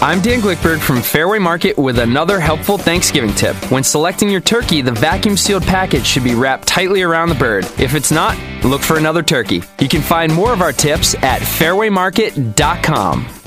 I'm Dan Glickberg from Fairway Market with another helpful Thanksgiving tip. When selecting your turkey, the vacuum sealed package should be wrapped tightly around the bird. If it's not, look for another turkey. You can find more of our tips at fairwaymarket.com.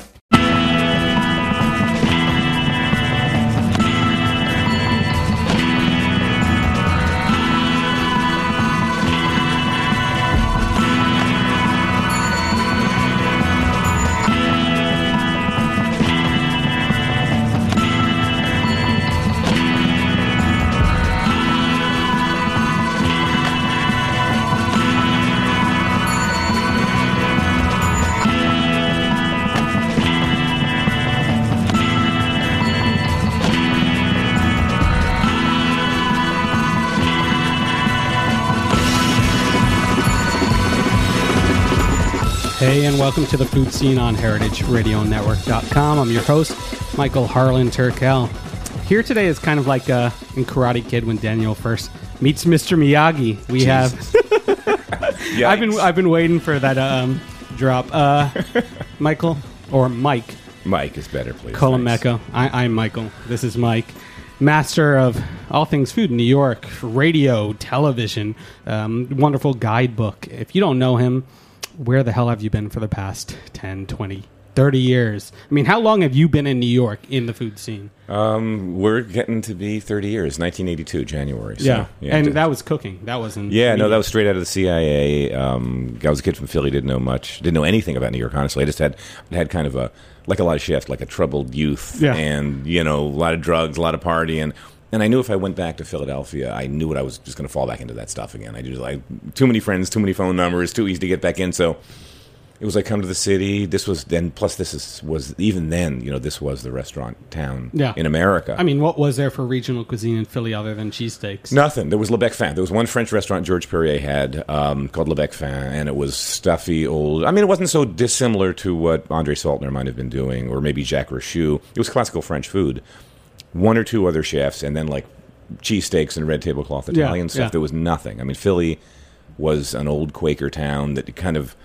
Hey, and welcome to the food scene on heritageradionetwork.com. I'm your host, Michael Harlan Turkel. Here today is kind of like uh, in Karate Kid when Daniel first meets Mr. Miyagi. We have. I've been I've been waiting for that um, drop. Uh, Michael or Mike Mike is better, please. Colameco. I, I'm Michael. This is Mike, master of all things food in New York, radio, television, um, wonderful guidebook. If you don't know him, where the hell have you been for the past 10, 20, 30 years? I mean, how long have you been in New York in the food scene? Um, we're getting to be 30 years, 1982, January. So, yeah. and that was cooking. That wasn't. Yeah, no, that was straight out of the CIA. Um, I was a kid from Philly, didn't know much, didn't know anything about New York. Honestly, I just had had kind of a like a lot of shift, like a troubled youth, Yeah. and you know, a lot of drugs, a lot of partying. And I knew if I went back to Philadelphia, I knew what I was just going to fall back into that stuff again. I just like too many friends, too many phone numbers, too easy to get back in. So it was like come to the city. This was then. Plus, this is, was even then. You know, this was the restaurant town Yeah. in America. I mean, what was there for regional cuisine in Philly other than cheesesteaks? Nothing. There was Le Bec Fin. There was one French restaurant Georges Perrier had um, called Le Bec Fin, and it was stuffy old. I mean, it wasn't so dissimilar to what Andre Soltner might have been doing, or maybe Jacques Rachou. It was classical French food. One or two other chefs, and then like cheesesteaks and red tablecloth Yeah, Italian stuff. yeah. There was nothing. I mean, Philly was an old Quaker town that kind of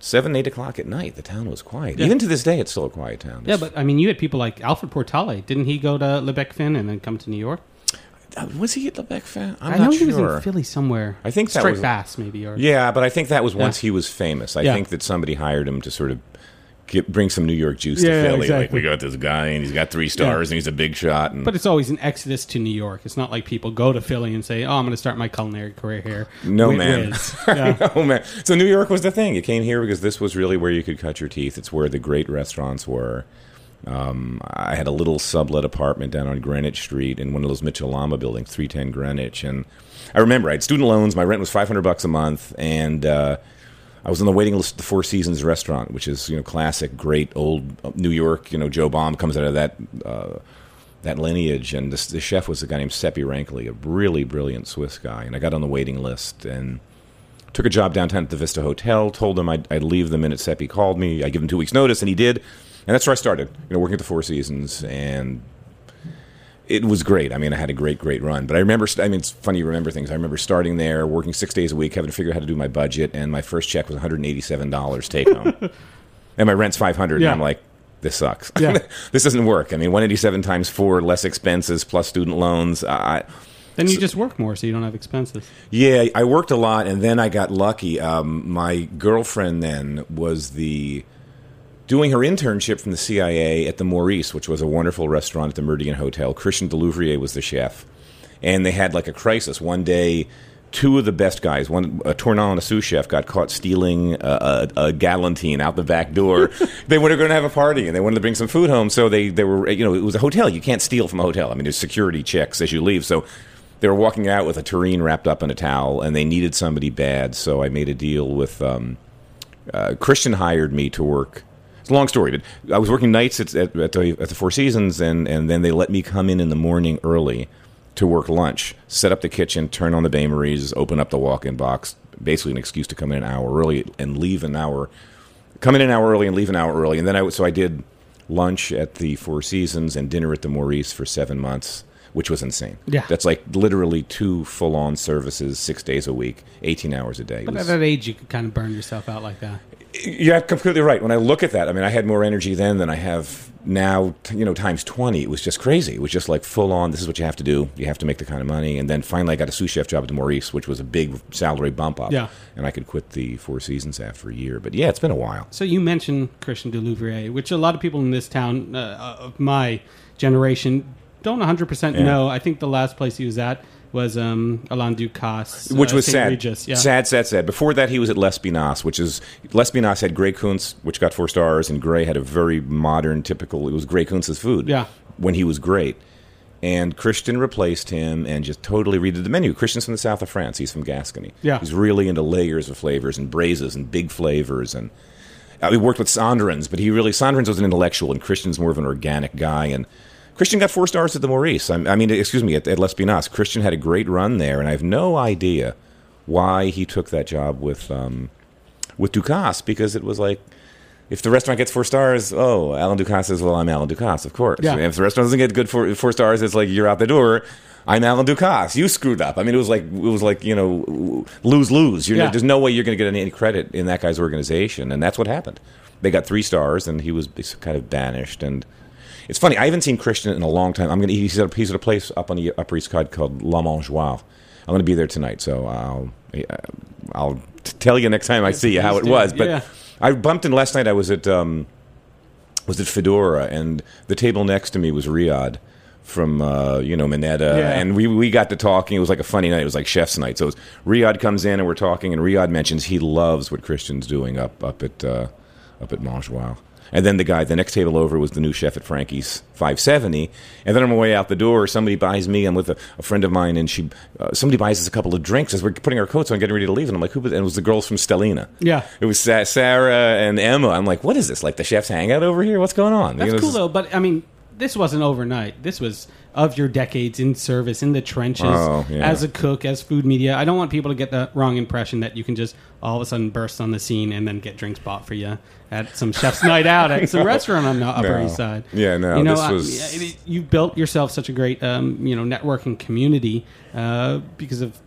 seven, eight o'clock at night. The town was quiet. Yeah. Even to this day, it's still a quiet town. Yeah, but I mean, you had people like Alfred Portale. Didn't he go to Le Bec Fin and then come to New York? Uh, was he at Le Bec Fin? I'm I not know sure. he was in Philly somewhere. I think that Straight was- Bass, maybe. Or Yeah, but I think that was once Yeah. he was famous. I Yeah. think that somebody hired him to sort of get, bring some New York juice Yeah, to yeah, Philly. Like we got this guy, and he's got three stars, and he's a big shot. And But it's always an exodus to New York. It's not like people go to Philly and say, "Oh, I'm going to start my culinary career here." no man, Yeah. no man. So New York was the thing. You came here because this was really where you could cut your teeth. It's where the great restaurants were. Um, I had a little sublet apartment down on Greenwich Street in one of those Mitchell-Lama buildings, 310 Greenwich. And I remember I had student loans. My rent was 500 bucks a month, and uh, I was on the waiting list at the Four Seasons restaurant, which is you know classic, great old uh, New York. You know, Joe Baum comes out of that. Uh, that lineage, and the chef was a guy named Seppi Renggli, a really brilliant Swiss guy. And I got on the waiting list and took a job downtown at the Vista Hotel. Told him I'd, I'd leave the minute Seppi called me. I give him two weeks' notice, and he did. And that's where I started, you know, working at the Four Seasons. And it was great. I mean, I had a great, great run. But I remember, I mean, it's funny you remember things. I remember starting there, working six days a week, having to figure out how to do my budget, and my first check was $187 take home. and my rent's 500 Yeah. and I'm like, this sucks. Yeah. this doesn't work. I mean, 187 times four, less expenses, plus student loans. I, Then you just work more, so you don't have expenses. yeah, I worked a lot, and then I got lucky. Um, my girlfriend then was the doing her internship from the CIA at the Maurice, which was a wonderful restaurant at the Meridien Hotel. Christian Delouvrier was the chef, and they had like a crisis one day. Two of the best guys, one a tournant and a sous chef, got caught stealing a, a, a galantine out the back door. they were going to have a party and they wanted to bring some food home, so they they were you know it was a hotel. You can't steal from a hotel. I mean, there's security checks as you leave, so they were walking out with a tureen wrapped up in a towel, and they needed somebody bad. So I made a deal with um, uh, Christian. Hired me to work. It's a long story, but I was working nights at, at, at, the, at the Four Seasons, and, and then they let me come in in the morning early to work lunch, set up the kitchen, turn on the bain maries, open up the walk-in box. Basically, an excuse to come in an hour early and leave an hour. Come in an hour early and leave an hour early, and then I so I did lunch at the Four Seasons and dinner at the Maurice for seven months, which was insane. Yeah. that's like literally two full-on services, six days a week, eighteen hours a day. But was- at that age, you could kind of burn yourself out like that. You're completely right. When I look at that, I mean, I had more energy then than I have now. You know, times twenty. It was just crazy. It was just like full on. This is what you have to do. You have to make the kind of money. And then finally, I got a sous chef job at the Maurice, which was a big salary bump up. Yeah. and I could quit the Four Seasons after a year. But yeah, it's been a while. So you mentioned Christian Delouvrier, which a lot of people in this town uh, of my generation don't 100% Yeah. know. I think the last place he was at was um, Alain Ducasse, Which uh, was St. sad. Regis. Yeah. Sad, sad, sad. Before that, he was at L'Espinasse, which is L'Espinasse had Gray Kunz, which got four stars, and Gray had a very modern, typical. It was Gray Kunz's food. Yeah. when he was great. And Christian replaced him and just totally redid the menu. Christian's from the south of France. He's from Gascony. Yeah. He's really into layers of flavors and braises and big flavors. And uh, he worked with Senderens, but he really, Senderens was an intellectual and Christian's more of an organic guy. And Christian got four stars at the Maurice. I, I mean, excuse me, at, at L'Espinasse. Christian had a great run there, and I have no idea why he took that job with um, with Ducasse because it was like if the restaurant gets four stars, oh, Alain Ducasse says, well, I'm Alain Ducasse, of course. Yeah. If the restaurant doesn't get good four, four stars, it's like you're out the door. I'm Alain Ducasse. You screwed up. I mean, it was like it was like you know lose lose. Yeah. there's no way you're going to get any credit in that guy's organization, and that's what happened. They got three stars, and he was kind of banished. And it's funny. I haven't seen Christian in a long time. I'm going to. He's at a, he's at a place up on the Upper East Side called La Mangeoire. I'm going to be there tonight, so I'll I'll tell you next time I see you how it was. But Yeah. I bumped in last night. I was at um, was at Fedora, and the table next to me was Riad from uh, you know Minetta, Yeah. and we we got to talking. It was like a funny night. It was like chef's night. So it was, Riad comes in and we're talking, and Riad mentions he loves what Christian's doing up up at uh, up at Mangeoire. And then the guy, the next table over was the new chef at Frankie's 570. And then on my way out the door, somebody buys me. I'm with a, a friend of mine, and she uh, somebody buys us a couple of drinks as we're putting our coats on, getting ready to leave. And I'm like, who? And it was the girls from Stellina. Yeah. It was Sarah and Emma. I'm like, what is this? Like the chef's hangout over here? What's going on? That's You know, cool though, but I mean, this wasn't overnight. This was of your decades in service in the trenches Oh, yeah. as a cook, as food media. I don't want people to get the wrong impression that you can just all of a sudden burst on the scene and then get drinks bought for you at some chef's night out at some restaurant on the Upper No. East Side. Yeah, no, You know, this I- was- you built yourself such a great, um, you know, networking community uh, because of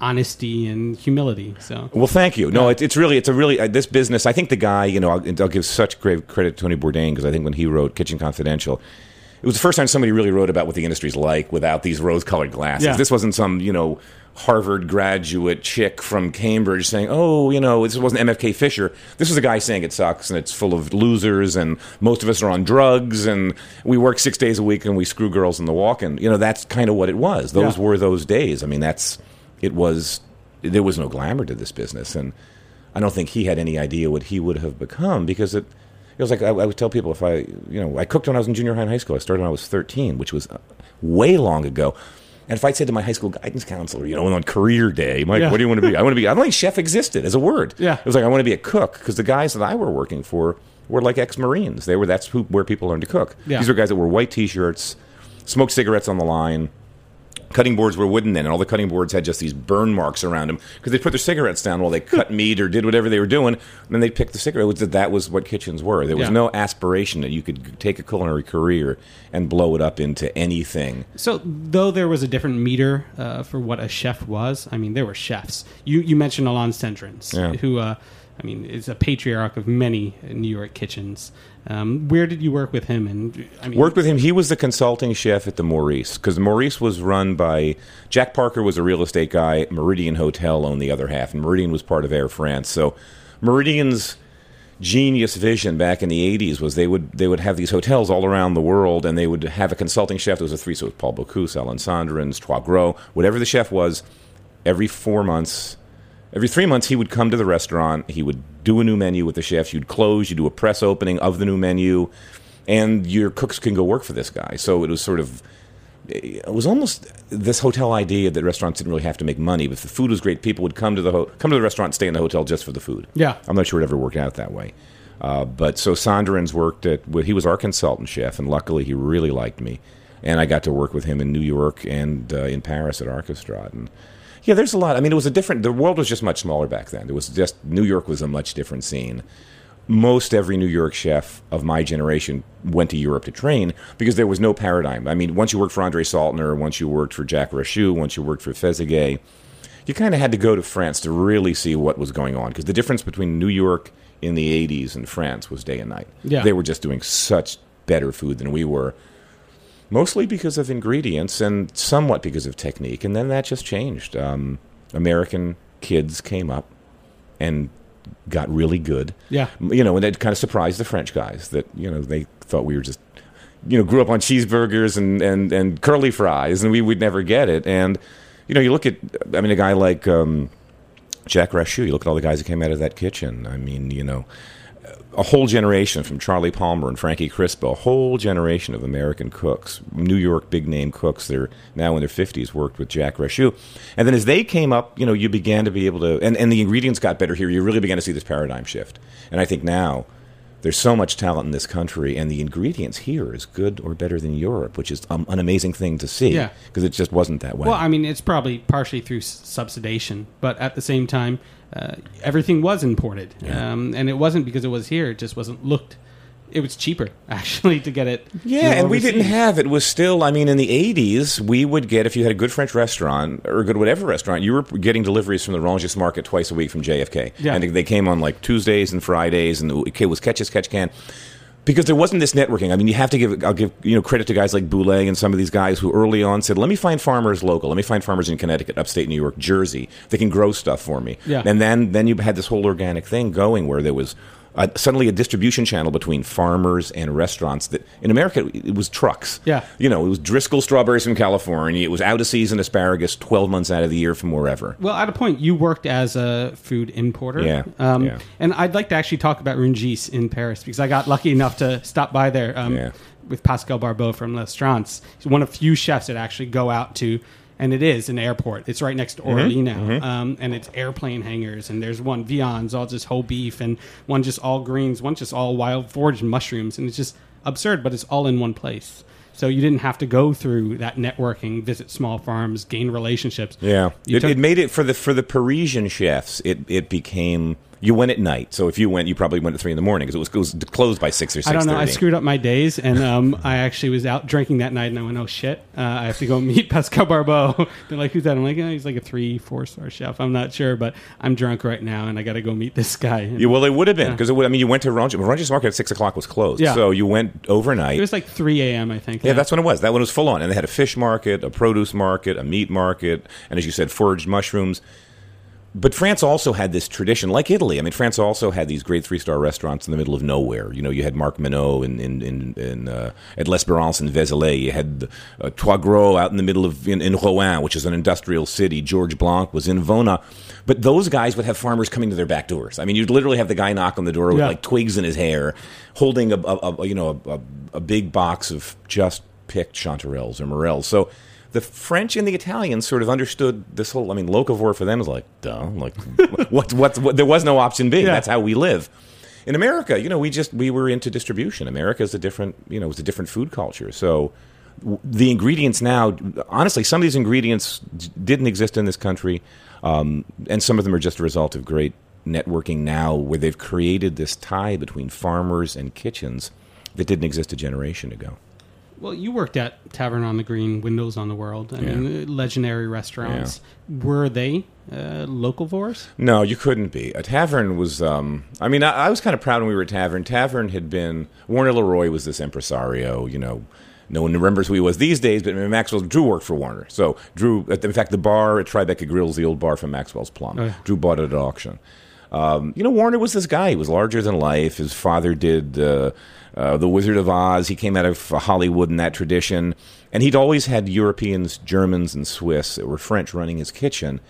honesty and humility. So Well, thank you. No, it, it's really, it's a really uh, this business. I think the guy, you know, I'll, I'll give such great credit to Tony Bourdain because I think when he wrote Kitchen Confidential, it was the first time somebody really wrote about what the industry's like without these rose-colored glasses. Yeah. This wasn't some, you know, Harvard graduate chick from Cambridge saying, "Oh, you know, this wasn't MFK Fisher." This was a guy saying it sucks and it's full of losers and most of us are on drugs and we work six days a week and we screw girls in the walk-in. You know, that's kind of what it was. Those Yeah. were those days. I mean, that's it was. There was no glamour to this business, and I don't think he had any idea what he would have become because it. It was like I, I would tell people if I, you know, I cooked when I was in junior high and high school. I started when I was 13, which was uh, way long ago. And if I'd said to my high school guidance counselor, you know, on career day, Mike, Yeah. what do you want to be? I want to be. I don't think chef existed as a word. Yeah. it was like I want to be a cook because the guys that I were working for were like ex-marines. They were that's who where people learn to cook. Yeah. These were guys that wore white t-shirts, smoked cigarettes on the line, cutting boards were wooden then, and all the cutting boards had just these burn marks around them because they put their cigarettes down while they cut meat or did whatever they were doing, and then they picked the cigarette. Was that that was what kitchens were. There was Yeah. no aspiration that you could take a culinary career and blow it up into anything. So, though there was a different meter uh, for what a chef was, I mean, there were chefs. You you mentioned Alain Senderens, Yeah. who, uh, I mean, is a patriarch of many New York kitchens. Um, where did you work with him? And I mean, Worked with him. He was the consulting chef at the Maurice because Maurice was run by Jack Parker was a real estate guy. Meridien Hotel owned the other half, and Meridien was part of Air France. So Meridien's genius vision back in the 80s was they would they would have these hotels all around the world and they would have a consulting chef there was a three so it was Paul Bocuse, Alain Senderens, Trois Gros, whatever the chef was every 4 months every 3 months he would come to the restaurant he would do a new menu with the chefs you'd close you do a press opening of the new menu and your cooks can go work for this guy so it was sort of it was almost this hotel idea that restaurants didn't really have to make money, but if the food was great, people would come to the ho- come to the restaurant, and stay in the hotel just for the food. Yeah. I'm not sure it ever worked out that way. Uh, but so Senderens worked at well, he was our consultant chef, and luckily he really liked me, and I got to work with him in New York and uh, in Paris at Archestrate. And yeah, there's a lot. I mean, it was a different. The world was just much smaller back then. It was just New York was a much different scene most every New York chef of my generation went to Europe to train because there was no paradigm. I mean, once you worked for Andre Soltner, once you worked for Jack Rachou, once you worked for Fessaguet, you kind of had to go to France to really see what was going on because the difference between New York in the 80s and France was day and night. Yeah. They were just doing such better food than we were. Mostly because of ingredients and somewhat because of technique, and then that just changed. Um, American kids came up and got really good Yeah. you know, and it kind of surprised the French guys that you know they thought we were just you know grew up on cheeseburgers and and and curly fries, and we would never get it. And you know, you look at I mean, a guy like um, Jack Rachou. You look at all the guys that came out of that kitchen. I mean, you know. A whole generation from Charlie Palmer and Frankie Crispo, a whole generation of American cooks, New York big name cooks. They're now in their fifties, worked with Jack Rachou, and then as they came up, you know, you began to be able to, and, and the ingredients got better here. You really began to see this paradigm shift, and I think now there's so much talent in this country, and the ingredients here is good or better than Europe, which is um, an amazing thing to see. Yeah. because it just wasn't that way. Well, I mean, it's probably partially through subsidization, but at the same time, uh, everything was imported, um, and it wasn't because it was here. It just wasn't looked. It was cheaper actually to get it. you Yeah, know, and we didn't have it. Was still, I mean, in the '80s, we would get if you had a good French restaurant or a good whatever restaurant, you were getting deliveries from the Rungis Market twice a week from JFK. Yeah. and they- they came on like Tuesdays and Fridays, and it was catch as catch can. Because there wasn't this networking. I mean, you have to give. I'll give you know credit to guys like Bouley and some of these guys who early on said, "Let me find farmers local. Let me find farmers in Connecticut, upstate New York, Jersey. They can grow stuff for me." Yeah. And then then you had this whole organic thing going where there was uh, suddenly a distribution channel between farmers and restaurants that in America it was trucks. Yeah. You know, it was Driscoll strawberries from California. It was out of season asparagus 12 months out of the year from wherever. Well, at a point, you worked as a food importer. Yeah, Um, yeah. And I'd like to actually talk about Rungis in Paris because I got lucky enough to stop by there um, Yeah. with Pascal Barbot from L'Astrance. He's one of few chefs that actually go out to, and it is an airport. It's right next to Mm-hmm. Orly now, um, and it's airplane hangars. And there's one viands, all just whole beef, and one just all greens, one just all wild foraged mushrooms, and it's just absurd, but it's all in one place. So you didn't have to go through that networking, visit small farms, gain relationships. Yeah, it, took- it made it for the for the Parisian chefs. It it became you went at night. So if you went, you probably went at three in the morning because it was, it was closed by six or six. I don't know. I screwed up my days, and um, I actually was out drinking that night, and I went, "Oh shit! Uh, I have to go meet Pascal Barbot." They're like, "Who's that?" I'm like, oh, "He's like a three, four star chef. I'm not sure, but I'm drunk right now, and I got to go meet this guy." And Yeah, well, it would have been because I mean, you went to Rungis. Rungis Market at six o'clock was closed. Yeah. So you went overnight. it was like 3 a.m. I think. Yeah, that's when it was. That one was full on, and they had a fish market, a produce market, a meat market, and as you said, foraged mushrooms. But France also had this tradition, like Italy. I mean, France also had these great three star restaurants in the middle of nowhere. You know, you had Marc Meneau in in in, in uh, at L'Espérance in Vézelay. You had uh, Troisgros out in the middle of in, in Roanne, which is an industrial city. Georges Blanc was in Vonnas. But those guys would have farmers coming to their back doors. I mean, you'd literally have the guy knock on the door with Yeah. like twigs in his hair, holding a, a, a you know a, a, a big box of just picked chanterelles or morels. So the French and the Italians sort of understood this whole. I mean, locavore for them is like, duh, like what, what, what? There was no option B. Yeah. That's how we live. In America, you know, we just we were into distribution. America is a different, you know, it's a different food culture. So w- the ingredients now, honestly, some of these ingredients d- didn't exist in this country, um, and some of them are just a result of great networking now, where they've created this tie between farmers and kitchens that didn't exist a generation ago. Well, you worked at Tavern on the Green, Windows on the World. I mean, uh, legendary restaurants. Were they uh, locavores? No, you couldn't be. A tavern was. Um, I mean, I, I was kind of proud when we were at Tavern. Tavern had been Warner Leroy was this impresario. You know, no one remembers who he was these days. But Maxwell Drew worked for Warner, so Drew. In fact, the bar at Tribeca Grills, the old bar from Maxwell's Plum, Oh, yeah. Drew bought it at auction. Um, you know, Warner was this guy. He was larger than life. His father did uh, uh, The Wizard of Oz. He came out of Hollywood in that tradition. And he'd always had Europeans, Germans, and Swiss that were French running his kitchen.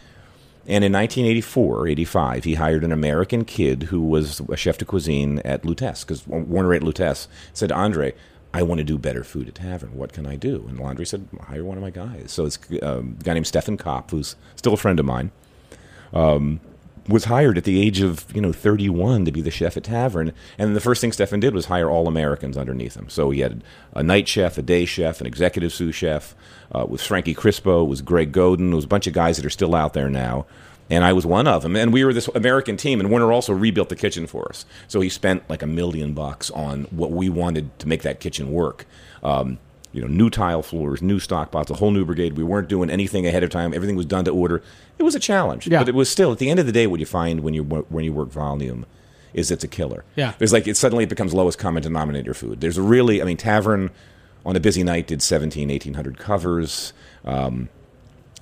And in 1984, 85, he hired an American kid who was a chef de cuisine at Lutece, because Warner at Lutece said, Andre, I want to do better food at Tavern. What can I do? And Landry said, hire one of my guys. So it's um, a guy named Stefan Kopp, who's still a friend of mine was hired at the age of you know 31 to be the chef at Tavern, and the first thing Stefan did was hire all Americans underneath him. So he had a night chef, a day chef, an executive sous chef. Uh, with Frankie Crispo, was Greg Godin, was a bunch of guys that are still out there now. And I was one of them. And we were this American team, and Warner also rebuilt the kitchen for us. So he spent like a million bucks on what we wanted to make that kitchen work. Um, you know, new tile floors, new stock pots, a whole new brigade. We weren't doing anything ahead of time. Everything was done to order. It was a challenge, Yeah. but it was still at the end of the day what you find when you when you work volume is it's a killer. Yeah. there's like it suddenly it becomes lowest common denominator food. There's a really, I mean, tavern on a busy night did 17, 1800 covers. Um,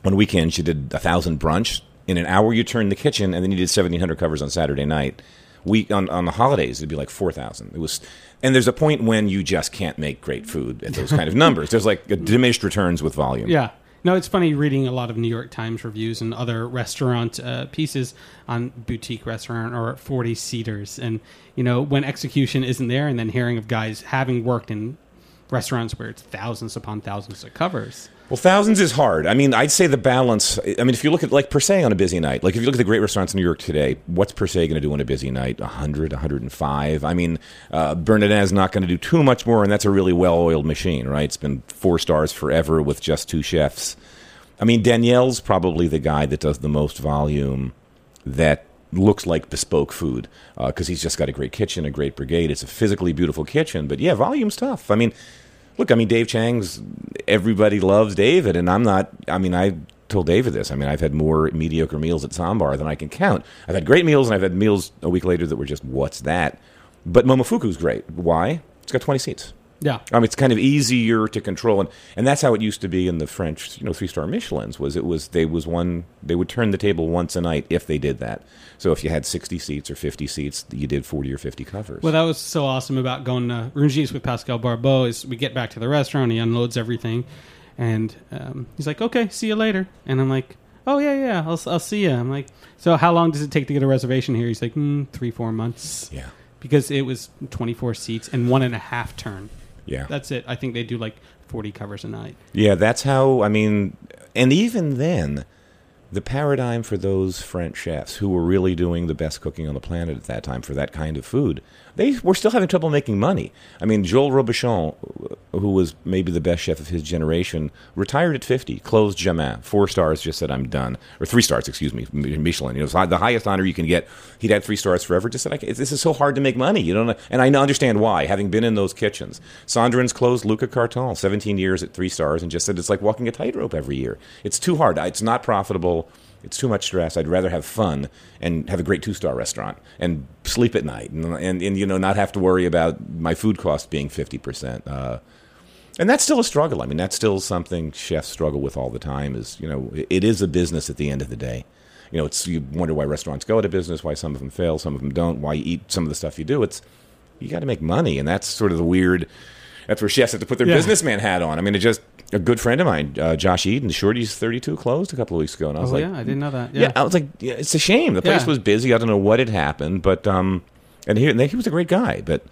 on weekends you did a thousand brunch in an hour you turned the kitchen and then you did 1700 covers on saturday night week on, on the holidays it'd be like 4000 it was and there's a point when you just can't make great food at those kind of numbers there's like diminished returns with volume Yeah. No, it's funny reading a lot of New York Times reviews and other restaurant uh, pieces on boutique restaurant or 40 seaters. And, you know, when execution isn't there, and then hearing of guys having worked in restaurants where it's thousands upon thousands of covers. Well, thousands is hard. I mean, I'd say the balance. I mean, if you look at like per se on a busy night, like if you look at the great restaurants in New York today, what's per se going to do on a busy night? 100, 105. I mean, uh, Bernardin's not going to do too much more, and that's a really well-oiled machine, right? It's been four stars forever with just two chefs. I mean, Daniel's probably the guy that does the most volume that looks like bespoke food because he's just got a great kitchen, a great brigade. It's a physically beautiful kitchen, but yeah, volume's tough. I mean, look, I mean, Dave Chang's everybody loves David, and I'm not. I mean, I told David this. I mean, I've had more mediocre meals at Ssäm Bar than I can count. I've had great meals, and I've had meals a week later that were just what's that. But Momofuku's great. Why? It's got 20 seats. Yeah. I mean, it's kind of easier to control, and, and that's how it used to be in the French, you know, three star Michelin's. Was it was they was one they would turn the table once a night if they did that. So if you had sixty seats or fifty seats, you did forty or fifty covers. Well, that was so awesome about going to Rungis with Pascal Barbot is we get back to the restaurant, he unloads everything, and um, he's like, "Okay, see you later," and I'm like, "Oh yeah, yeah, I'll, I'll see you." I'm like, "So how long does it take to get a reservation here?" He's like, mm, three, four months." yeah, because it was 24 seats and one and a half turn. Yeah, That's it. I think they do like 40 covers a night. yeah. That's how. I mean, and even then, the paradigm for those French chefs who were really doing the best cooking on the planet at that time for that kind of food, they were still having trouble making money. I mean, Joel Robuchon, who was maybe the best chef of his generation, retired at 50, closed Jamin, four stars, just said, I'm done. Or three stars, excuse me, Michelin. You know, the highest honor you can get. He'd had three stars forever, just said, this is so hard to make money. You don't. And I understand why, having been in those kitchens. Senderens' closed Lucas Carton, 17 years at three stars, and just said, it's like walking a tightrope every year. It's too hard. It's not profitable. It's too much stress. I'd rather have fun and have a great two star restaurant and sleep at night and, and, and you know not have to worry about my food cost being fifty percent. Uh, and that's still a struggle. I mean, that's still something chefs struggle with all the time. Is you know, it- it is a business at the end of the day. You know, it's you wonder why restaurants go out of business, why some of them fail, some of them don't, why you eat some of the stuff you do. It's you got to make money, and that's sort of the weird. That's where she has to put their Yeah. businessman hat on. I mean, it just a good friend of mine, uh, Josh Eden, Shorty's thirty two, closed a couple of weeks ago, and I was Oh, like, yeah. I didn't know that. yeah. Yeah. I was like, yeah, it's a shame. The place was busy. I don't know what had happened, but um, and he, and he was a great guy, but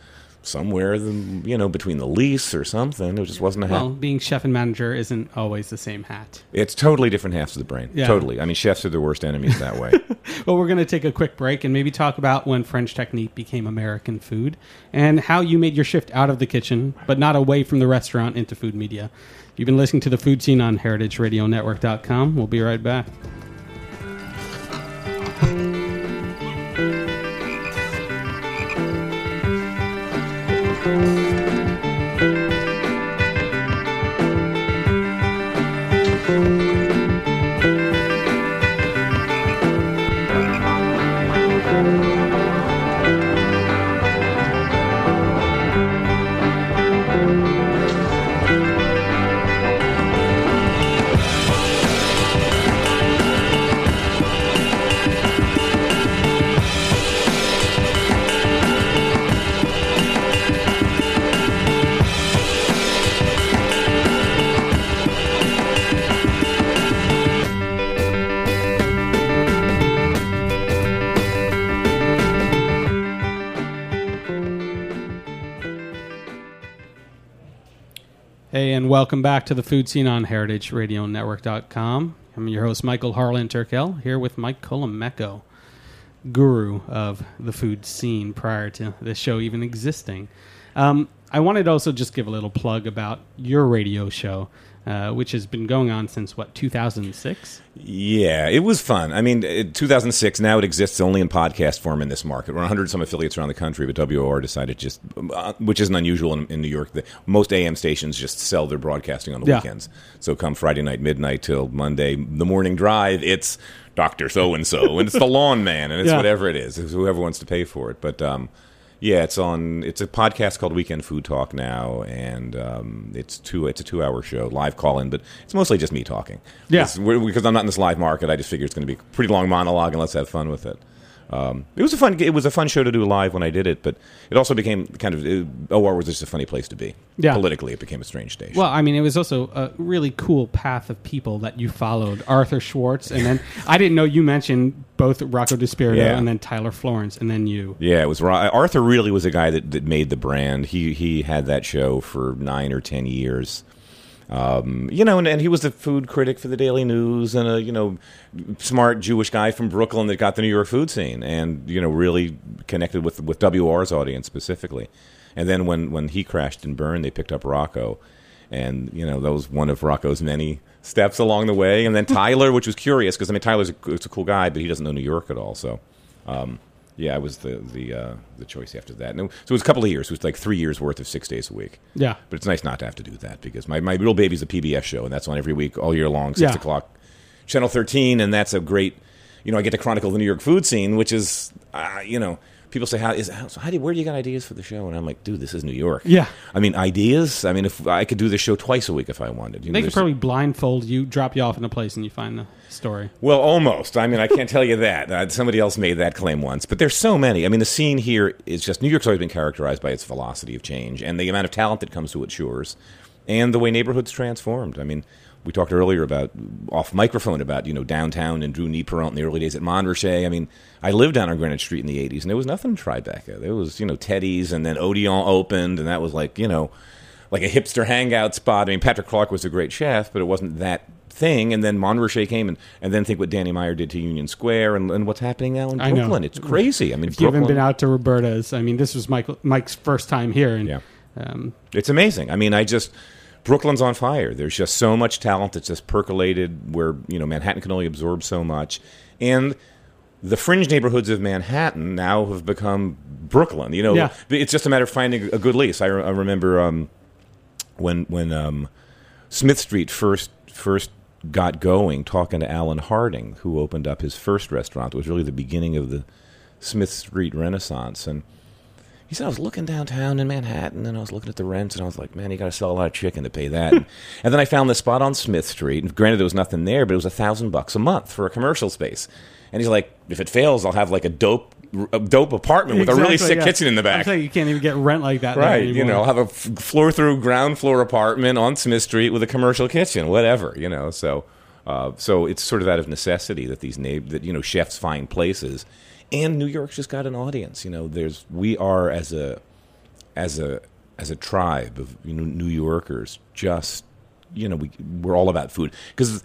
somewhere, you know, between the lease or something. It just wasn't a hat. Well, being chef and manager isn't always the same hat. it's totally different halves of the brain. Yeah. Totally. I mean, chefs are the worst enemies that way. Well, we're going to take a quick break and maybe talk about when French technique became American food and how you made your shift out of the kitchen, but not away from the restaurant into food media. You've been listening to the food scene on heritageradionetwork.com. We'll be right back. Hey, and welcome back to the food scene on heritageradionetwork.com. I'm your host, Michael Harlan Turkel, here with Mike Colameco, guru of the food scene prior to this show even existing. Um, I wanted to also just give a little plug about your radio show, uh, which has been going on since, what, 2006? Yeah, it was fun. I mean, it, 2006, now it exists only in podcast form in this market. We're 100 some affiliates around the country, but WOR decided just, uh, which isn't unusual in, in New York, that most AM stations just sell their broadcasting on the Yeah. weekends. So come Friday night, midnight till Monday, the morning drive, it's Dr. So and so, and it's the lawn man, and it's Yeah. whatever it is, it's whoever wants to pay for it. But, um, yeah, it's on. It's a podcast called Weekend Food Talk now, and um, it's two. It's a two-hour show, live call-in, but it's mostly just me talking. Yeah. Because I'm not in this live market. I just figure it's going to be a pretty long monologue, and let's have fun with it. Um, it was a fun. It was a fun show to do live when I did it, but it also became kind of it, OR was just a funny place to be. Yeah. politically, it became a strange station. Well, I mean, it was also a really cool path of people that you followed. Arthur Schwartz, and then I didn't know you mentioned both Rocco DiSpirito Yeah. and then Tyler Florence, and then you. Yeah, it was Arthur. Really was a guy that, that made the brand. He he had that show for nine or ten years. Um, you know, and, and he was the food critic for the Daily News, and a you know smart Jewish guy from Brooklyn that got the New York food scene, and you know really connected with with WOR's audience specifically. And then when when he crashed and burned, they picked up Rocco, and you know that was one of Rocco's many steps along the way. And then Tyler, which was curious because I mean Tyler's a, it's a cool guy, but he doesn't know New York at all, so. Um, yeah, I was the the uh, the choice after that. And it, so it was a couple of years. It was like three years worth of six days a week. Yeah. But it's nice not to have to do that because my, my real baby's a PBS show, and that's on every week, all year long, 6 Yeah. o'clock, Channel 13, and that's a great, you know, I get to chronicle the New York food scene, which is, uh, you know, people say, how is how, so how do you, where do you get ideas for the show? And I'm like, dude, this is New York. Yeah. I mean, ideas? I mean, if I could do this show twice a week if I wanted. You know, They could probably blindfold you, drop you off in a place, and you find the story. Well, almost. I mean, I can't tell you that. Uh, somebody else made that claim once. But there's so many. I mean, the scene here is just New York's always been characterized by its velocity of change and the amount of talent that comes to its shores and the way neighborhoods transformed. I mean, we talked earlier about off microphone about, you know, downtown and Drew Nieporent in the early days at Montrachet. I mean, I lived down on Greenwich Street in the 80s and there was nothing in Tribeca. There was, you know, Teddy's and then Odeon opened and that was like, you know, like a hipster hangout spot. I mean, Patrick Clark was a great chef, but it wasn't that thing. And then Montrachet came, and, and then think what Danny Meyer did to Union Square, and, and what's happening now in. Brooklyn. It's crazy. I mean, If you haven't been out to Roberta's, I mean, this was Michael, Mike's first time here, and Yeah. um, It's amazing. I mean, I just Brooklyn's on fire. There's just so much talent that's just percolated. Where you know Manhattan can only absorb so much, and the fringe neighborhoods of Manhattan now have become Brooklyn. You know, Yeah. it's just a matter of finding a good lease. I, re- I remember um, when when um, Smith Street first first got going, talking to Alan Harding, who opened up his first restaurant. It was really the beginning of the Smith Street Renaissance, and he said I was looking downtown in Manhattan, and I was looking at the rents, and I was like, man, you got to sell a lot of chicken to pay that. and then I found this spot on Smith Street, and granted there was nothing there, but it was a thousand bucks a month for a commercial space. And he's like, if it fails, I'll have like a dope a dope apartment with a really sick yeah. kitchen in the back. saying you can't even get rent like that. Right, you know, have a f- floor through ground floor apartment on Smith Street with a commercial kitchen, whatever, you know. So, uh, so it's sort of out of necessity that these na- that you know chefs find places, and New York's just got an audience. You know, there's we are as a as a as a tribe of you know New Yorkers, just you know we we're all about food because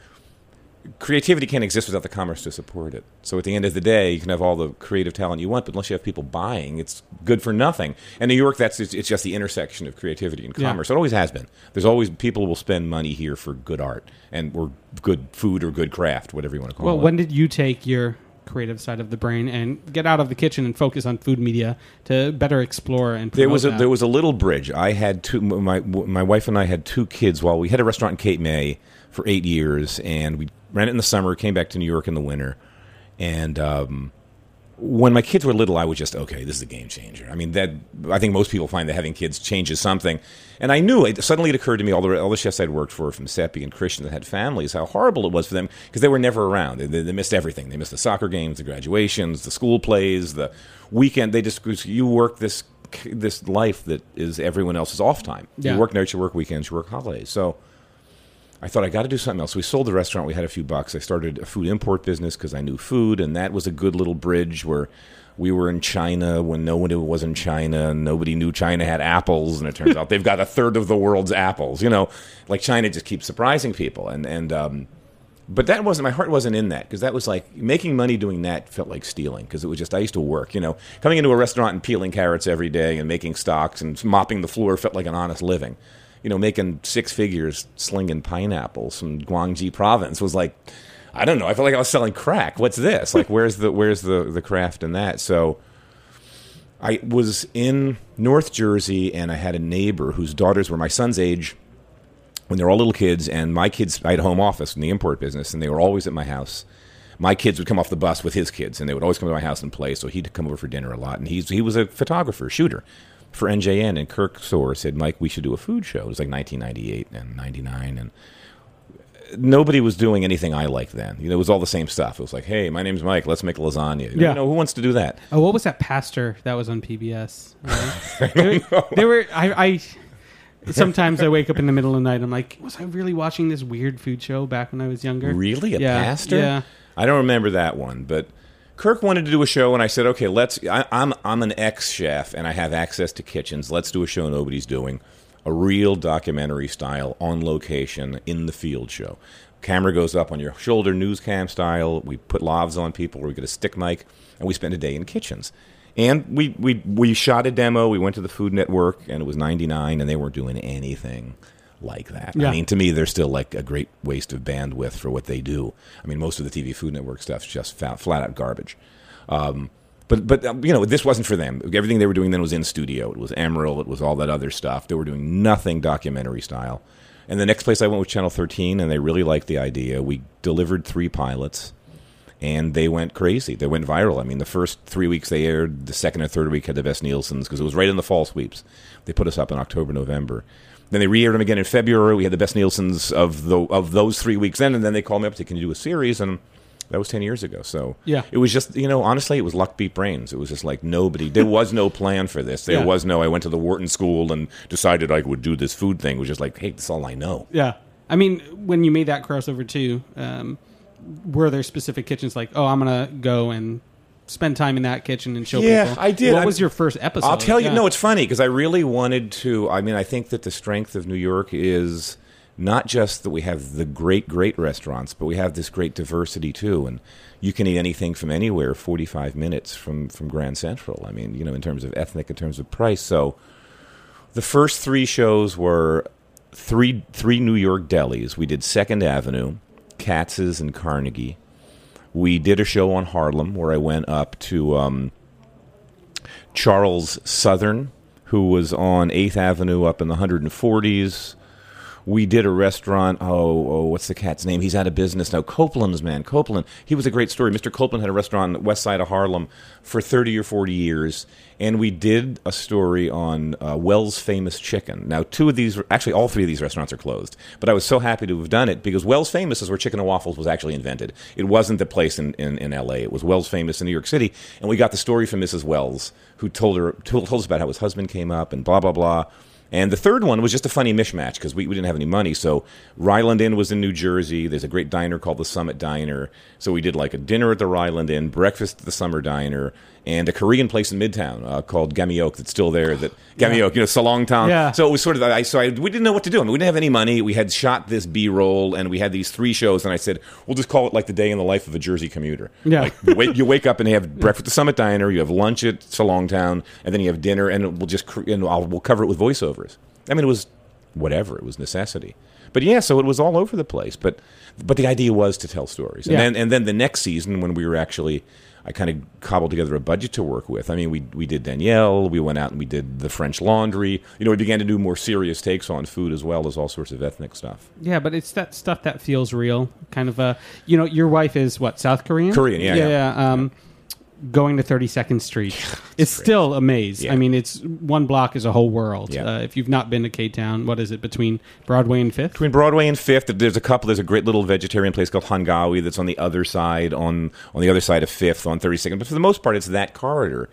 creativity can't exist without the commerce to support it. So at the end of the day, you can have all the creative talent you want, but unless you have people buying, it's good for nothing. And New York, that's it's, just the intersection of creativity and Yeah. commerce. It always has been. There's always people will spend money here for good art and or good food or good craft, whatever you want to call Well, it. Well, when did you take your creative side of the brain and get out of the kitchen and focus on food media to better explore and There was a that? there was a little bridge. I had two. My my wife and I had two kids. While we had a restaurant in Cape May for eight years, and we ran it in the summer. Came back to New York in the winter, and um, when my kids were little, I was just okay. This is a game changer. I mean, that I think most people find that having kids changes something. And I knew it. Suddenly, it occurred to me all the all the chefs I'd worked for from Seppi and Christian that had families, how horrible it was for them because they were never around. They, they, they missed everything. They missed the soccer games, the graduations, the school plays, the weekend. They just you work this this life that is everyone else's off time. Yeah. You work nights, you work weekends, you work holidays. So. I thought I got to do something else. We sold the restaurant. We had a few bucks. I started a food import business because I knew food, and that was a good little bridge where we were in China when no one was in China, and nobody knew China had apples, and it turns out they've got a third of the world's apples. You know, like China just keeps surprising people, and and um, but that wasn't my heart wasn't in that because that was like making money doing that felt like stealing because it was just I used to work. You know, coming into a restaurant and peeling carrots every day and making stocks and mopping the floor felt like an honest living you know, making six figures slinging pineapples from Guangxi province was like, I don't know. I felt like I was selling crack. What's this? Like, where's the where's the the craft in that? So, I was in North Jersey, and I had a neighbor whose daughters were my son's age when they were all little kids, and my kids. I had a home office in the import business, and they were always at my house. My kids would come off the bus with his kids, and they would always come to my house and play. So he'd come over for dinner a lot, and he's he was a photographer, shooter for NJN. And Kirk Soar said, "Mike, we should do a food show." It was like 1998 and 99, and nobody was doing anything I liked then. You know, it was all the same stuff. It was like, "Hey, my name's Mike. Let's make lasagna." You Yeah. know, who wants to do that? Oh, what was that pastor that was on PBS? Uh, they, they were. I, I sometimes I wake up in the middle of the night. I'm like, was I really watching this weird food show back when I was younger? Really, a Yeah, pastor? Yeah. I don't remember that one, but Kirk wanted to do a show, and I said, "Okay, let's." I, I'm I'm an ex chef, and I have access to kitchens. Let's do a show nobody's doing, a real documentary style, on location, in the field show. Camera goes up on your shoulder, news cam style. We put lavs on people. We get a stick mic, and we spend a day in kitchens. And we, we, we shot a demo. We went to the Food Network, and it was 99, and they weren't doing anything like that. Yeah. I mean, to me, they're still like a great waste of bandwidth for what they do. I mean, most of the TV Food Network stuff's just flat out garbage. Um, but but um, you know, this wasn't for them. Everything they were doing then was in studio. It was Emeril. It was all that other stuff. They were doing nothing documentary style. And the next place I went was Channel 13, and they really liked the idea. We delivered three pilots and they went crazy. They went viral. I mean, the first three weeks they aired, the second and third week had the best Nielsen's because it was right in the fall sweeps. They put us up in October, November. Then they re-aired them again in February. We had the best Nielsen's of the of those three weeks then, and then they called me up to can you do a series, and that was ten years ago. So Yeah. it was just you know honestly, it was luck beat brains. It was just like nobody. There was no plan for this. There Yeah. was no. I went to the Wharton School and decided I would do this food thing. It was just like, hey, that's all I know. Yeah. I mean, when you made that crossover too, um, were there specific kitchens like, oh, I'm gonna go and spend time in that kitchen and show Yeah, people? I did. What I- was your first episode? I'll tell you. Yeah. No, it's funny because I really wanted to. I mean, I think that the strength of New York is not just that we have the great, great restaurants, but we have this great diversity too. And you can eat anything from anywhere, forty-five minutes from from Grand Central. I mean, you know, in terms of ethnic, in terms of price. So, the first three shows were three three New York delis. We did Second Avenue, Katz's, and Carnegie. We did a show on Harlem where I went up to. Um, Charles Southern, who was on 8th Avenue up in the 140s. We did a restaurant. Oh, oh, what's the cat's name? He's out of business now. Copeland's man. Copeland. He was a great story. Mr. Copeland had a restaurant on the west side of Harlem for 30 or 40 years. And we did a story on uh, Wells' famous chicken. Now, two of these, actually, all three of these restaurants are closed. But I was so happy to have done it because Wells' famous is where chicken and waffles was actually invented. It wasn't the place in, in, in L.A., it was Wells' famous in New York City. And we got the story from Mrs. Wells, who told her told, told us about how his husband came up and blah, blah, blah. And the third one was just a funny mishmash because we, we didn't have any money. So Ryland Inn was in New Jersey. There's a great diner called the Summit Diner. So we did like a dinner at the Ryland Inn, breakfast at the Summit Diner, and a Korean place in Midtown uh, called Gamyeok that's still there. That Gamyeok, you know, Salong Town. Yeah. So it was sort of I so I, we didn't know what to do. I mean, we didn't have any money. We had shot this B roll, and we had these three shows. And I said, we'll just call it like the day in the life of a Jersey commuter. Yeah. Like you wake, you wake up and you have breakfast at the Summit Diner, you have lunch at Salong Town, and then you have dinner, and we'll just cr- and I'll, we'll cover it with voiceovers. I mean, it was whatever. It was necessity. But yeah, so it was all over the place. But but the idea was to tell stories. And Yeah. then and then the next season when we were actually I kind of cobbled together a budget to work with. I mean, we we did Daniel, we went out and we did the French Laundry. You know, we began to do more serious takes on food as well as all sorts of ethnic stuff. Yeah, but it's that stuff that feels real. Kind of a, you know, your wife is what South Korean. Korean, yeah, yeah. yeah. Um, going to Thirty Second Street, it's still a maze. Yeah. I mean, it's one block is a whole world. Yeah. Uh, if you've not been to K Town, what is it between Broadway and Fifth? Between Broadway and Fifth, there's a couple. There's a great little vegetarian place called Hangawi that's on the other side on on the other side of Fifth on 32nd. But for the most part, it's that corridor,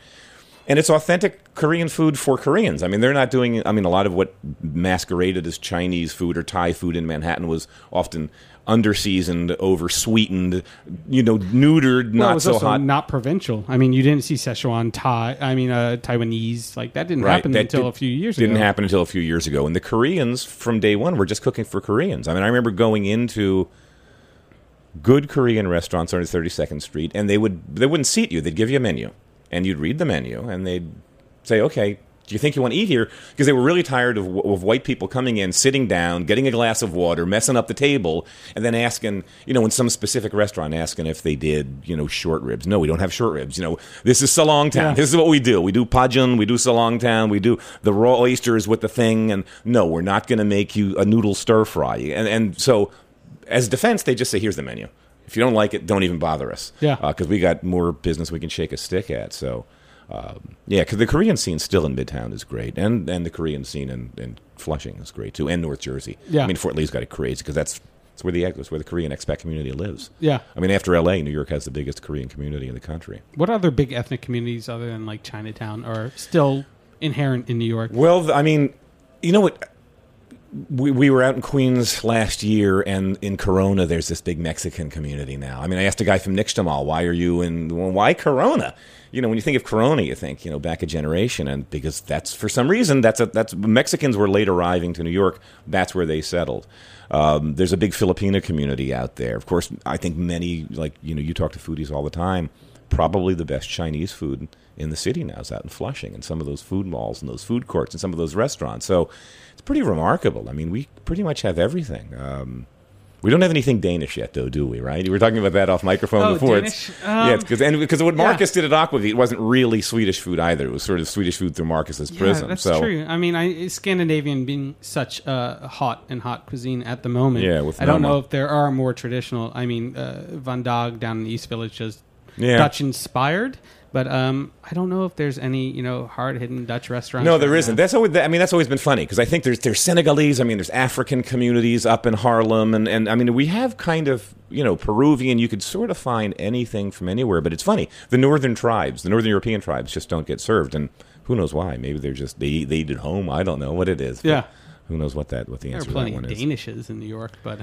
and it's authentic Korean food for Koreans. I mean, they're not doing. I mean, a lot of what masqueraded as Chinese food or Thai food in Manhattan was often underseasoned, oversweetened, you know, neutered, Well, not so hot. not provincial. I mean, you didn't see Szechuan Thai. I mean, uh, Taiwanese like that didn't Right, happen that until did- a few years ago. didn't ago. happen until a few years ago. And the Koreans from day one were just cooking for Koreans. I mean, I remember going into good Korean restaurants on 32nd Street, and they would they wouldn't seat you. They'd give you a menu, and you'd read the menu, and they'd say, "Okay." Do you think you want to eat here? Because they were really tired of, of white people coming in, sitting down, getting a glass of water, messing up the table, and then asking, you know, in some specific restaurant, asking if they did, you know, short ribs. No, we don't have short ribs. You know, this is seolleongtang. Yeah. This is what we do. We do pajun, we do seolleongtang, we do the raw oysters with the thing, and no, we're not going to make you a noodle stir fry. And and so, as defense, they just say, here's the menu. If you don't like it, don't even bother us. Yeah. Uh, because we got more business we can shake a stick at. So. Um, yeah, because the Korean scene still in Midtown is great, and and the Korean scene in, in Flushing is great too, and North Jersey. Yeah. I mean Fort Lee's got it crazy because that's that's where the that's where the Korean expat community lives. Yeah. I mean after L.A., New York has the biggest Korean community in the country. What other big ethnic communities other than like Chinatown are still inherent in New York? Well, I mean, you know what? We, we were out in Queens last year, and in Corona, there's this big Mexican community now. I mean, I asked a guy from Nixtamal, why are you in, well, why Corona? You know, when you think of Corona, you think, you know, back a generation, and because that's, for some reason, that's, a, that's, Mexicans were late arriving to New York, that's where they settled. Um, there's a big Filipino community out there. Of course, I think many, like, you know, you talk to foodies all the time probably the best Chinese food in the city now is out in Flushing and some of those food malls and those food courts and some of those restaurants. So it's pretty remarkable. I mean, we pretty much have everything. Um, we don't have anything Danish yet, though, do we? Right? We were talking about that off microphone Oh, before. Danish? It's, Um, yeah, because and because what yeah. Marcus did at Aquavit wasn't really Swedish food either. It was sort of Swedish food through Marcus's prism. Yeah, that's so true. I mean, I, Scandinavian being such a hot and hot cuisine at the moment. Yeah, with I don't know if there are more traditional. I mean, uh, Vandaag down in the East Village is Yeah. Dutch inspired, but um, I don't know if there's any you know hard hidden Dutch restaurants. No, there isn't. That's always. I mean, that's always been funny because I think there's there's Senegalese. I mean, there's African communities up in Harlem, and and I mean, we have kind of you know Peruvian. You could sort of find anything from anywhere, but it's funny. The northern tribes, the northern European tribes, just don't get served, and who knows why? Maybe they're just they eat, they eat at home. I don't know what it is. Yeah. Who knows what that what the There are answer to that of one is, Danishes in New York, but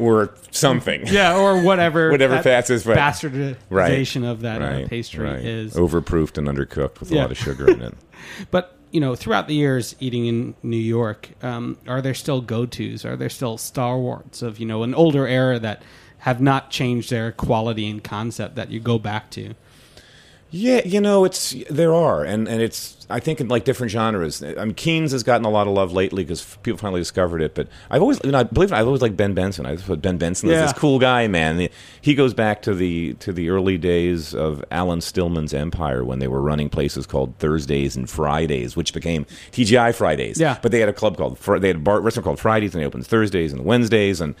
or something. yeah, or whatever. Whatever passes, right. bastardization of that right, uh, pastry right. is. overproofed and undercooked with a lot of sugar in it. But you know, throughout the years eating in New York, um, are there still go tos? Are there still stalwarts of you know an older era that have not changed their quality and concept that you go back to? Yeah, you know, it's there are, and and it's I think in like different genres. I mean, Keen's has gotten a lot of love lately because people finally discovered it. But I've always, you know, I believe it, I've always liked Ben Benson. I thought Ben Benson is Yeah. this cool guy, man. He goes back to the to the early days of Alan Stillman's Empire when they were running places called Thursdays and Fridays, which became TGI Fridays. Yeah. but they had a club called they had a bar, restaurant called Fridays, and they opened Thursdays and Wednesdays. And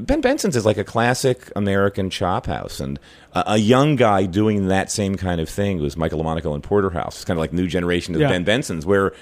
Ben Benson's is like a classic American chop house, and a, a young guy doing that same kind of thing was Michael Lomonaco and Porterhouse. It's kind of like new generation of Yeah. Ben Benson's, where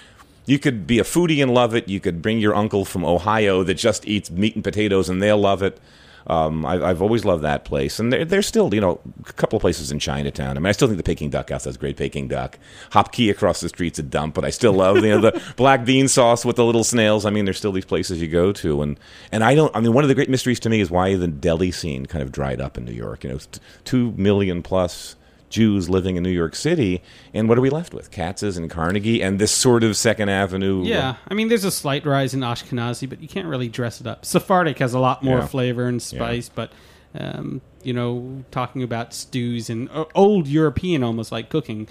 you could be a foodie and love it. You could bring your uncle from Ohio that just eats meat and potatoes, and they'll love it. Um, I, I've always loved that place, and there, there's still you know a couple of places in Chinatown. I mean, I still think the Peking Duck House has great Peking duck. Hop Kee across the street's a dump, but I still love you know the black bean sauce with the little snails. I mean, there's still these places you go to, and and I don't. I mean, one of the great mysteries to me is why the deli scene kind of dried up in New York. You know, two million plus Jews living in New York City, and what are we left with? Katz's and Carnegie, and this sort of Second Avenue. Yeah, I mean, there's a slight rise in Ashkenazi, but you can't really dress it up. Sephardic has a lot more Yeah. flavor and spice, but um, you know, talking about stews and uh, old European, almost like cooking,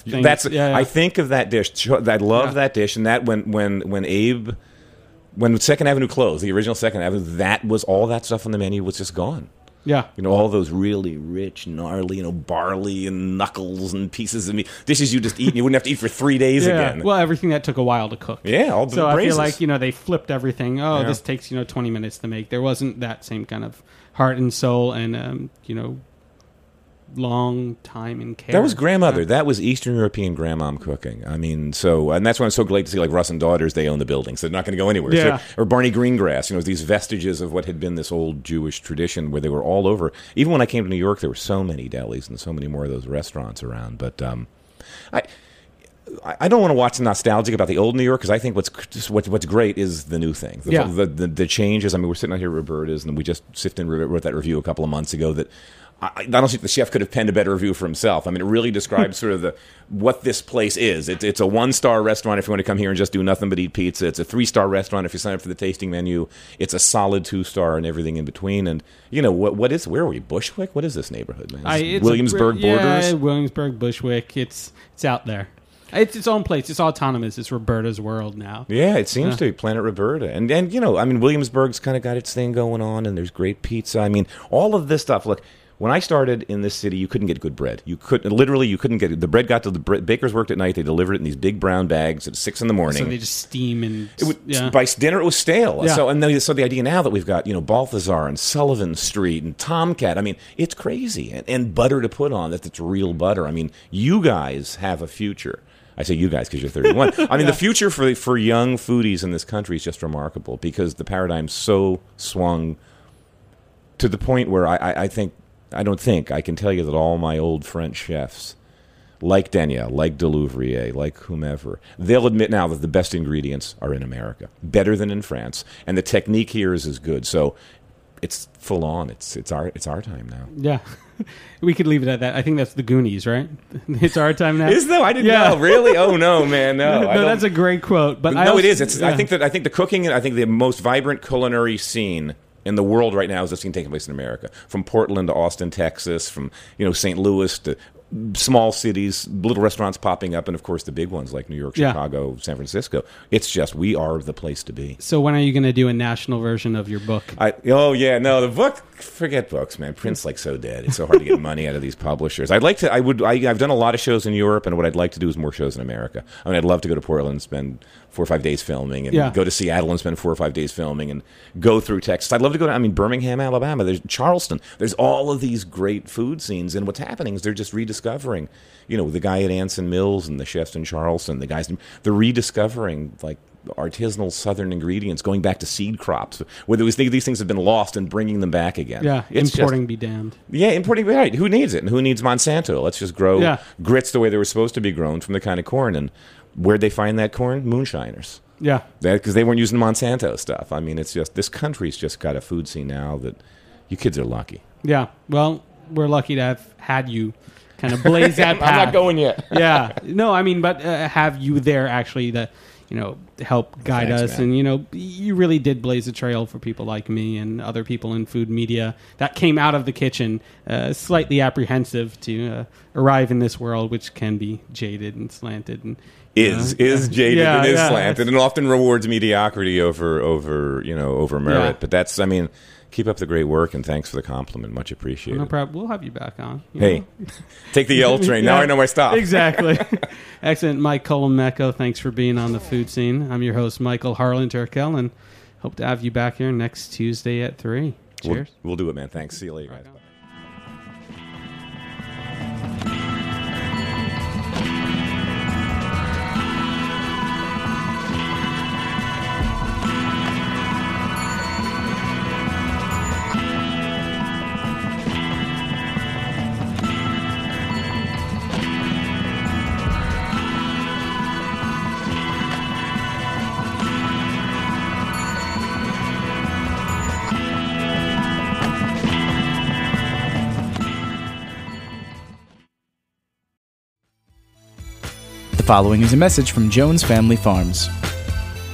things. That's yeah, yeah. I think of that dish. I love Yeah. that dish, and that when when when Abe. When Second Avenue closed, the original Second Avenue, that was all that stuff on the menu was just gone. Yeah. You know, all those really rich, gnarly, you know, barley and knuckles and pieces of meat. Dishes you just eat and you wouldn't have to eat for three days Yeah, again. well, everything that took a while to cook. yeah, all the So I feel like you know they flipped everything. Oh, Yeah. this takes you know twenty minutes to make. There wasn't that same kind of heart and soul and um, you know long time in care. That was grandmother. That was Eastern European grandmom cooking. I mean, so and that's why I'm so glad to see like Russ and Daughters. They own the buildings. They're not going to go anywhere. Yeah. So- or Barney Greengrass. You know, these vestiges of what had been this old Jewish tradition where they were all over. Even when I came to New York, there were so many delis and so many more of those restaurants around. But um, I. I don't want to watch nostalgic about the old New York because I think what's what, what's great is the new thing. The, Yeah. the, the the changes. I mean, we're sitting out here at Roberta's, and we just Sifton and wrote that review a couple of months ago. That I, I don't think the chef could have penned a better review for himself. I mean, it really describes sort of the what this place is. It, it's a one star restaurant if you want to come here and just do nothing but eat pizza. It's a three star restaurant if you sign up for the tasting menu. It's a solid two star and everything in between. And you know what? What is? Where are we? Bushwick? What is this neighborhood, man? I, a Williamsburg br- borders. Yeah, Williamsburg, Bushwick. It's it's out there. It's its own place. It's autonomous. It's Roberta's world now. Yeah, it seems Yeah. to be Planet Roberta, and and you know, I mean, Williamsburg's kind of got its thing going on, and there's great pizza. I mean, all of this stuff. Look, when I started in this city, you couldn't get good bread. You could literally, you couldn't get it. The bread got to the bre- bakers worked at night. They delivered it in these big brown bags at six in the morning. So they just steam and It would, yeah. By dinner, it was stale. Yeah. So, and then, so the idea now that we've got you know Balthazar and Sullivan Street and Tomcat, I mean, it's crazy, and, and butter to put on that. That's real butter. I mean, you guys have a future. I say you guys because you're 31. I mean, the future for for young foodies in this country is just remarkable because the paradigm's so swung to the point where I, I, I think I don't think I can tell you that all my old French chefs like Daniel, like Delouvrier, like whomever, they'll admit now that the best ingredients are in America, better than in France, and the technique here is as good. So it's full on. It's it's our it's our time now. yeah. we could leave it at that. I think that's the Goonies, right? it's our time now. Is though I didn't Yeah. know really. Oh no, man, no. no, don't- that's a great quote. But I no, also, it is. It's. I think that I think the cooking. I think the most vibrant culinary scene in the world right now is scene taking place in America, from Portland to Austin, Texas, from you know St. Louis to small cities, little restaurants popping up, and of course the big ones like New York, Yeah. Chicago, San Francisco. It's just we are the place to be. So when are you going to do a national version of your book? I, oh yeah, no, the book. Forget books, man. Print's like so dead. It's so hard to get money out of these publishers. I'd like to. I would. I, I've done a lot of shows in Europe, and what I'd like to do is more shows in America. I mean, I'd love to go to Portland, and spend four or five days filming, and Yeah. go to Seattle and spend four or five days filming, and go through Texas. I'd love to go to. I mean, Birmingham, Alabama. There's Charleston. There's all of these great food scenes, and what's happening is they're just rediscovering. Discovering, you know, the guy at Anson Mills and the chefs in Charleston, the guys, they're rediscovering like artisanal southern ingredients, going back to seed crops, where was these things have been lost and bringing them back again. Yeah, It's just- importing be damned. yeah, importing. Right? Who needs it? And who needs Monsanto? Let's just grow Yeah. grits the way they were supposed to be grown from the kind of corn. And where'd they find that corn? Moonshiners. Yeah, Because they weren't using Monsanto stuff. I mean, it's just this country's just got a food scene now that you kids are lucky. yeah. Well, we're lucky to have had you kind of blaze that path. I'm not going yet. yeah. No, I mean, but uh, have you there actually to, you know, help guide Thanks, us, man. and you know, you really did blaze a trail for people like me and other people in food media that came out of the kitchen uh, slightly apprehensive to uh, arrive in this world, which can be jaded and slanted and Is know, is jaded Yeah, and is yeah, slanted, and often rewards mediocrity over over you know over merit. Yeah. But that's I mean, keep up the great work and thanks for the compliment, much appreciated. No problem. We'll have you back on. you Hey, take the L train. Now Yeah, I know my stop. Exactly. Excellent. Mike Colameco, thanks for being on the Food Seen. I'm your host, Michael Harlan Turkel, and hope to have you back here next Tuesday at 3. We'll, Cheers. we'll do it, man. Thanks. See you later, guys. following is a message from Jones Family Farms.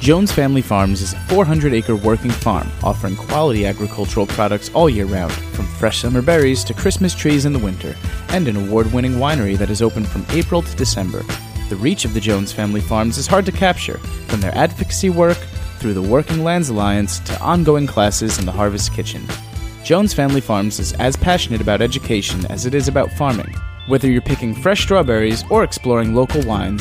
Jones Family Farms is a 400 acre working farm offering quality agricultural products all year round, from fresh summer berries to Christmas trees in the winter, and an award winning winery that is open from April to December. The reach of the Jones Family Farms is hard to capture, from their advocacy work through the Working Lands Alliance to ongoing classes in the Harvest Kitchen. Jones Family Farms is as passionate about education as it is about farming. Whether you're picking fresh strawberries or exploring local wines,